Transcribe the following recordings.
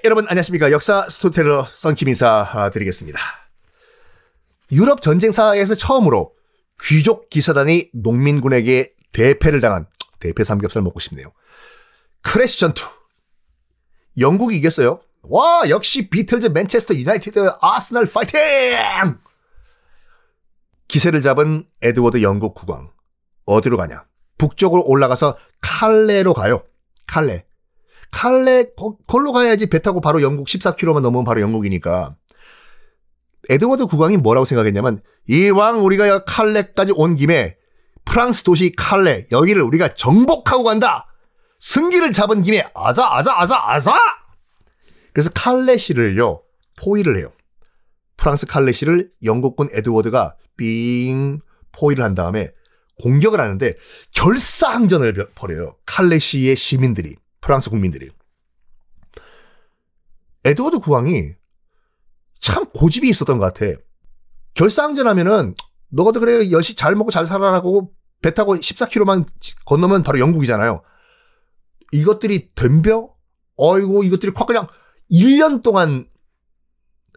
네, 여러분 안녕하십니까. 역사 스토텔러 썬킴 인사 드리겠습니다. 유럽 전쟁사에서 처음으로 귀족 기사단이 농민군에게 대패를 당한 대패 삼겹살 먹고 싶네요. 크레시 전투. 영국이 이겼어요. 와, 역시 비틀즈, 맨체스터 유나이티드, 아스널 파이팅! 기세를 잡은 에드워드 영국 국왕. 어디로 가냐? 북쪽으로 올라가서 칼레로 가요. 칼레. 칼레, 거, 걸로 가야지 배 타고 바로 영국 14km만 넘으면 바로 영국이니까. 에드워드 국왕이 뭐라고 생각했냐면, 이왕 우리가 칼레까지 온 김에 프랑스 도시 칼레, 여기를 우리가 정복하고 간다! 승기를 잡은 김에 아자, 아자, 아자, 아자! 그래서 칼레시를요, 포위를 해요. 프랑스 칼레시를 영국군 에드워드가 빙 포위를 한 다음에 공격을 하는데 결사항전을 벌여요. 칼레시의 시민들이, 프랑스 국민들이. 에드워드 국왕이 참 고집이 있었던 것 같아. 결사항전 하면은 너가도 그래 여시 잘 먹고 잘 살아라고 배 타고 14km만 건너면 바로 영국이잖아요. 이것들이 덤벼? 어이고 이것들이 확 그냥 1년 동안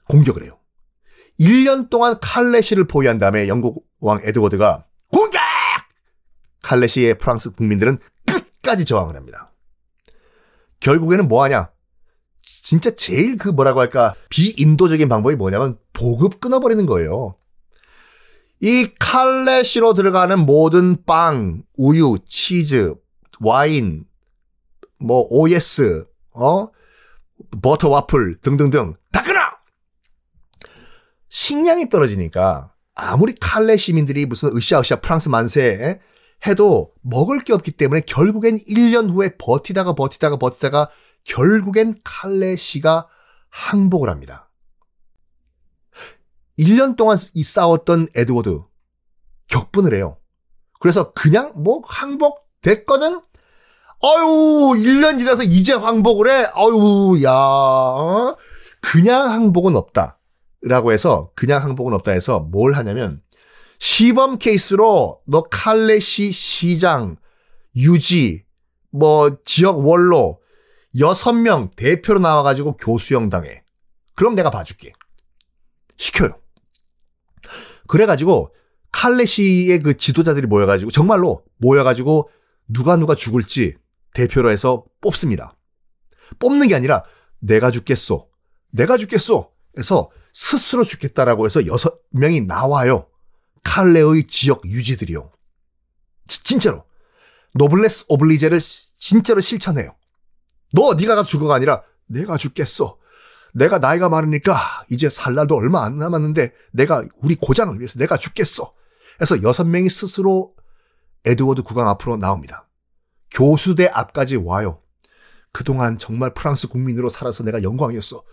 공격을 해요. 1년 동안 칼레시를 포위한 다음에 영국 왕 에드워드가 공격! 칼레시의 프랑스 국민들은 끝까지 저항을 합니다. 결국에는 뭐 하냐? 진짜 제일 그 뭐라고 할까 비인도적인 방법이 뭐냐면 보급 끊어버리는 거예요. 이 칼레시로 들어가는 모든 빵, 우유, 치즈, 와인, 뭐 OS, 어, 버터 와플 등등등 다 끊어. 식량이 떨어지니까 아무리 칼레 시민들이 무슨 으쌰으쌰 프랑스 만세 해도 먹을 게 없기 때문에 결국엔 1년 후에 버티다가 버티다가 버티다가 결국엔 칼레 시가 항복을 합니다. 1년 동안 이 싸웠던 에드워드 격분을 해요. 그래서 그냥 뭐 항복 됐거든? 어유 1년 지나서 이제 항복을 해? 어유 야, 어? 그냥 항복은 없다. 라고 해서, 그냥 항복은 없다 해서 뭘 하냐면, 시범 케이스로 너 칼레시 시장, 유지, 뭐 지역 원로, 여섯 명 대표로 나와가지고 교수형 당해. 그럼 내가 봐줄게. 시켜요. 그래가지고 칼레시의 그 지도자들이 모여가지고 정말로 모여가지고 누가 누가 죽을지 대표로 해서 뽑습니다. 뽑는 게 아니라 내가 죽겠소. 내가 죽겠소. 해서 스스로 죽겠다라고 해서 여섯 명이 나와요. 칼레의 지역 유지들이요. 진짜로. 노블레스 오블리제를 진짜로 실천해요. 너 네가 가 죽어가 아니라 내가 죽겠어. 내가 나이가 많으니까 이제 살 날도 얼마 안 남았는데 내가 우리 고장을 위해서 내가 죽겠어. 해서 여섯 명이 스스로 에드워드 국왕 앞으로 나옵니다. 교수대 앞까지 와요. 그동안 정말 프랑스 국민으로 살아서 내가 영광이었어.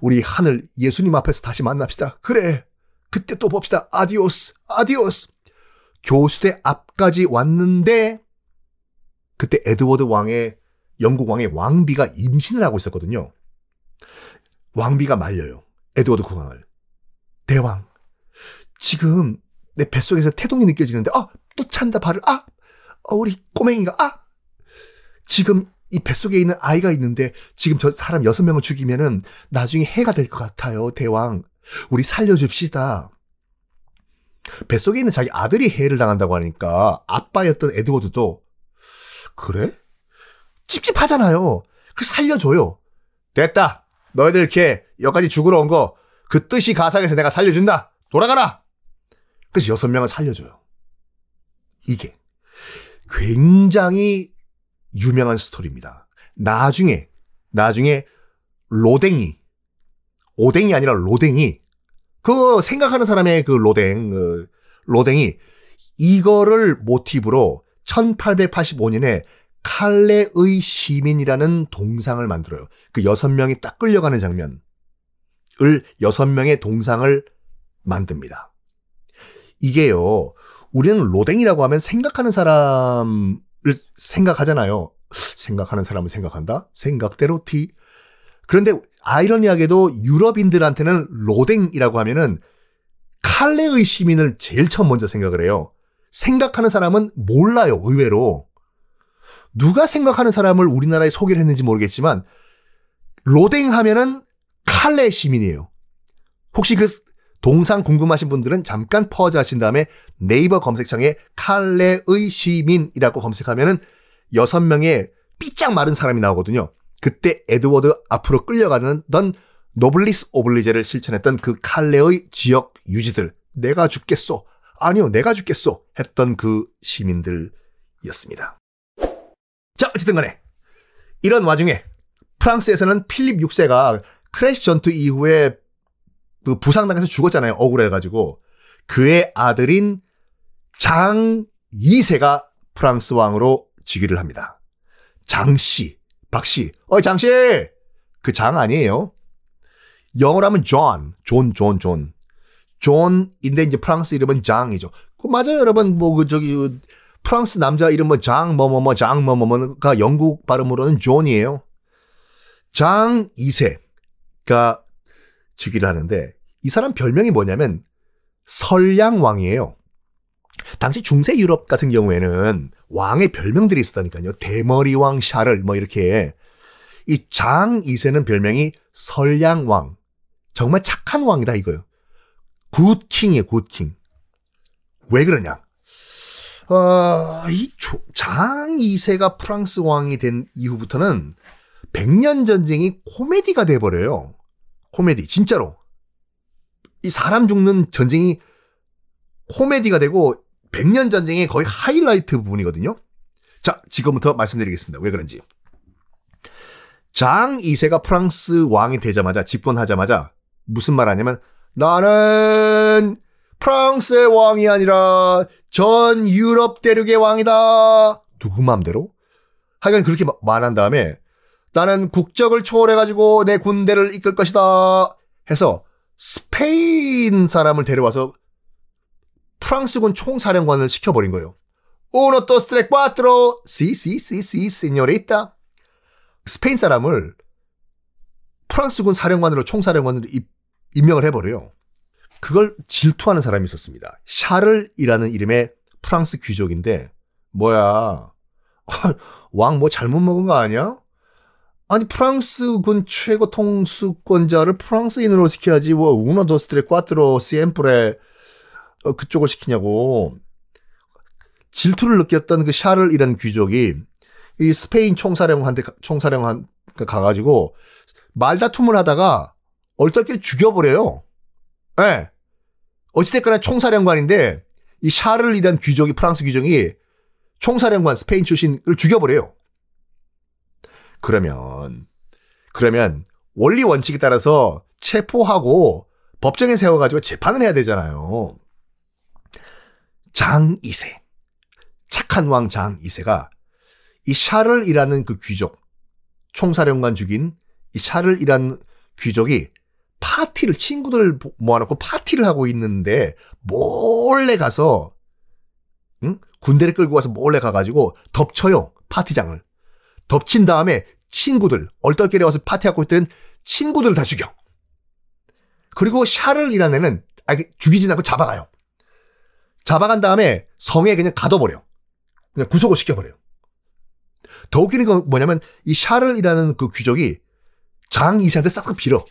우리 하늘 예수님 앞에서 다시 만납시다. 그래. 그때 또 봅시다. Adiós, adiós. 교수대 앞까지 왔는데 그때 에드워드 왕의 영국 왕의 왕비가 임신을 하고 있었거든요. 왕비가 말려요. 에드워드 국왕을. 대왕. 지금 내 뱃속에서 태동이 느껴지는데 아, 또 찬다 발을. 아, 어, 우리 꼬맹이가 아. 지금 이 뱃속에 있는 아이가 있는데 지금 저 사람 여섯 명을 죽이면은 나중에 해가 될 것 같아요, 대왕. 우리 살려줍시다. 뱃속에 있는 자기 아들이 해를 당한다고 하니까 아빠였던 에드워드도 그래? 찝찝하잖아요. 그 살려줘요. 됐다. 너희들 이렇게 여기까지 죽으러 온 거 그 뜻이 가상해서 내가 살려준다. 돌아가라. 그래서 여섯 명을 살려줘요. 이게 굉장히 유명한 스토리입니다. 나중에 나중에 로댕이 오댕이 아니라 로댕이 그 생각하는 사람의 그 로댕 그 로댕이 이거를 모티브로 1885년에 칼레의 시민이라는 동상을 만들어요. 그 여섯 명이 딱 끌려가는 장면을 여섯 명의 동상을 만듭니다. 이게요, 우리는 로댕이라고 하면 생각하는 사람을 생각하잖아요. 생각하는 사람을 생각한다? 생각대로 티. 그런데 아이러니하게도 유럽인들한테는 로댕이라고 하면은 칼레의 시민을 제일 처음 먼저 생각을 해요. 생각하는 사람은 몰라요, 의외로. 누가 생각하는 사람을 우리나라에 소개를 했는지 모르겠지만 로댕 하면은 칼레 시민이에요. 혹시 그 동상 궁금하신 분들은 잠깐 pause 하신 다음에 네이버 검색창에 칼레의 시민이라고 검색하면은 여섯 명의 삐짝 마른 사람이 나오거든요. 그때 에드워드 앞으로 끌려가는 던 노블리스 오블리제를 실천했던 그 칼레의 지역 유지들 내가 죽겠소 아니요 내가 죽겠소 했던 그 시민들이었습니다. 자 어쨌든 간에 이런 와중에 프랑스에서는 필립 6세가 크레시 전투 이후에 그 부상당해서 죽었잖아요. 억울해가지고. 그의 아들인 장 2세가 프랑스 왕으로 즉위를 합니다. 장씨, 박씨. 어, 장씨! 그 장 아니에요. 영어로 하면 존, 존, 존, 존. 존인데 이제 프랑스 이름은 장이죠. 그 맞아요, 여러분. 뭐, 그, 저기, 프랑스 남자 이름 뭐 장, 뭐, 뭐, 뭐, 장, 뭐, 뭐, 뭐가 영국 발음으로는 존이에요. 장 2세가 즉위를 하는데 이 사람 별명이 뭐냐면 선량왕이에요. 당시 중세 유럽 같은 경우에는 왕의 별명들이 있었다니까요. 대머리왕 샤를 뭐 이렇게 이 장 2세는 별명이 설량왕. 정말 착한 왕이다 이거요. 굿킹이에요, 굿킹. 왜 그러냐? 어, 이장 2세가 프랑스 왕이 된 이후부터는 백년 전쟁이 코미디가 돼 버려요. 코미디 진짜로 이 사람 죽는 전쟁이 코미디가 되고 백년 전쟁의 거의 하이라이트 부분이거든요. 자, 지금부터 말씀드리겠습니다. 왜 그런지. 장 2세가 프랑스 왕이 되자마자 집권하자마자 무슨 말 하냐면 나는 프랑스의 왕이 아니라 전 유럽 대륙의 왕이다. 누구 마음대로? 하여간 그렇게 말한 다음에 나는 국적을 초월해가지고 내 군대를 이끌 것이다. 해서 스페인 사람을 데려와서 프랑스군 총사령관을 시켜버린 거예요. Uno, dos, tres, cuatro. Sí, sí, sí, sí, señorita. 스페인 사람을 프랑스군 사령관으로 총사령관으로 임명을 해버려요. 그걸 질투하는 사람이 있었습니다. 샤를이라는 이름의 프랑스 귀족인데 뭐야 왕 뭐 잘못 먹은 거 아니야? 아니 프랑스군 최고 통수권자를 프랑스인으로 시켜야지 뭐 우노 도스트레 꽈트로 시엠프레 어, 그쪽을 시키냐고 질투를 느꼈던 그 샤를이라는 귀족이 이 스페인 총사령한테 총사령한 가가지고 말다툼을 하다가 얼떨결에 죽여버려요. 예. 네. 어찌됐거나 총사령관인데 이 샤를이라는 귀족이 프랑스 귀족이 총사령관 스페인 출신을 죽여버려요. 그러면 그러면 원리 원칙에 따라서 체포하고 법정에 세워가지고 재판을 해야 되잖아요. 장 2세 착한 왕 장 2세가 이 샤를이라는 그 귀족 총사령관 죽인 이 샤를이라는 귀족이 파티를 친구들 모아놓고 파티를 하고 있는데 몰래 가서 응? 군대를 끌고 가서 몰래 가가지고 덮쳐요 파티장을 덮친 다음에 친구들, 얼떨결에 와서 파티하고 있던 친구들을 다 죽여. 그리고 샤를이라는 애는 아, 죽이진 않고 잡아가요. 잡아간 다음에 성에 그냥 가둬버려. 그냥 구속을 시켜버려요. 더 웃기는 건 뭐냐면 이 샤를이라는 그 귀족이 장 이세한테 싹싹 빌어.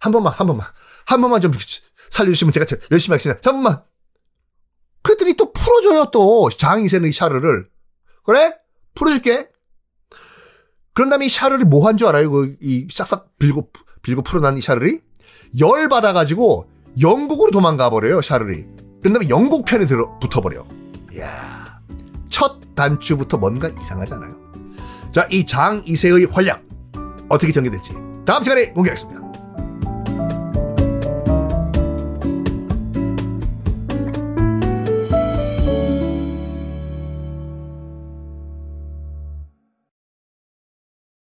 한 번만, 한 번만, 한 번만 좀 살려주시면 제가 열심히 하겠습니다. 한 번만. 그랬더니 또 풀어줘요, 또. 장 이세는 이 샤를을. 그래? 풀어줄게. 그런 다음에 이 샤를이 뭐 한 줄 알아요? 그, 이 싹싹 빌고, 빌고 풀어난 이 샤를이? 열 받아가지고 영국으로 도망가 버려요, 샤를이. 그런 다음에 영국 편에 들어, 붙어버려. 이야. 첫 단추부터 뭔가 이상하잖아요. 자, 이 장 이세의 활약. 어떻게 전개될지. 다음 시간에 공개하겠습니다.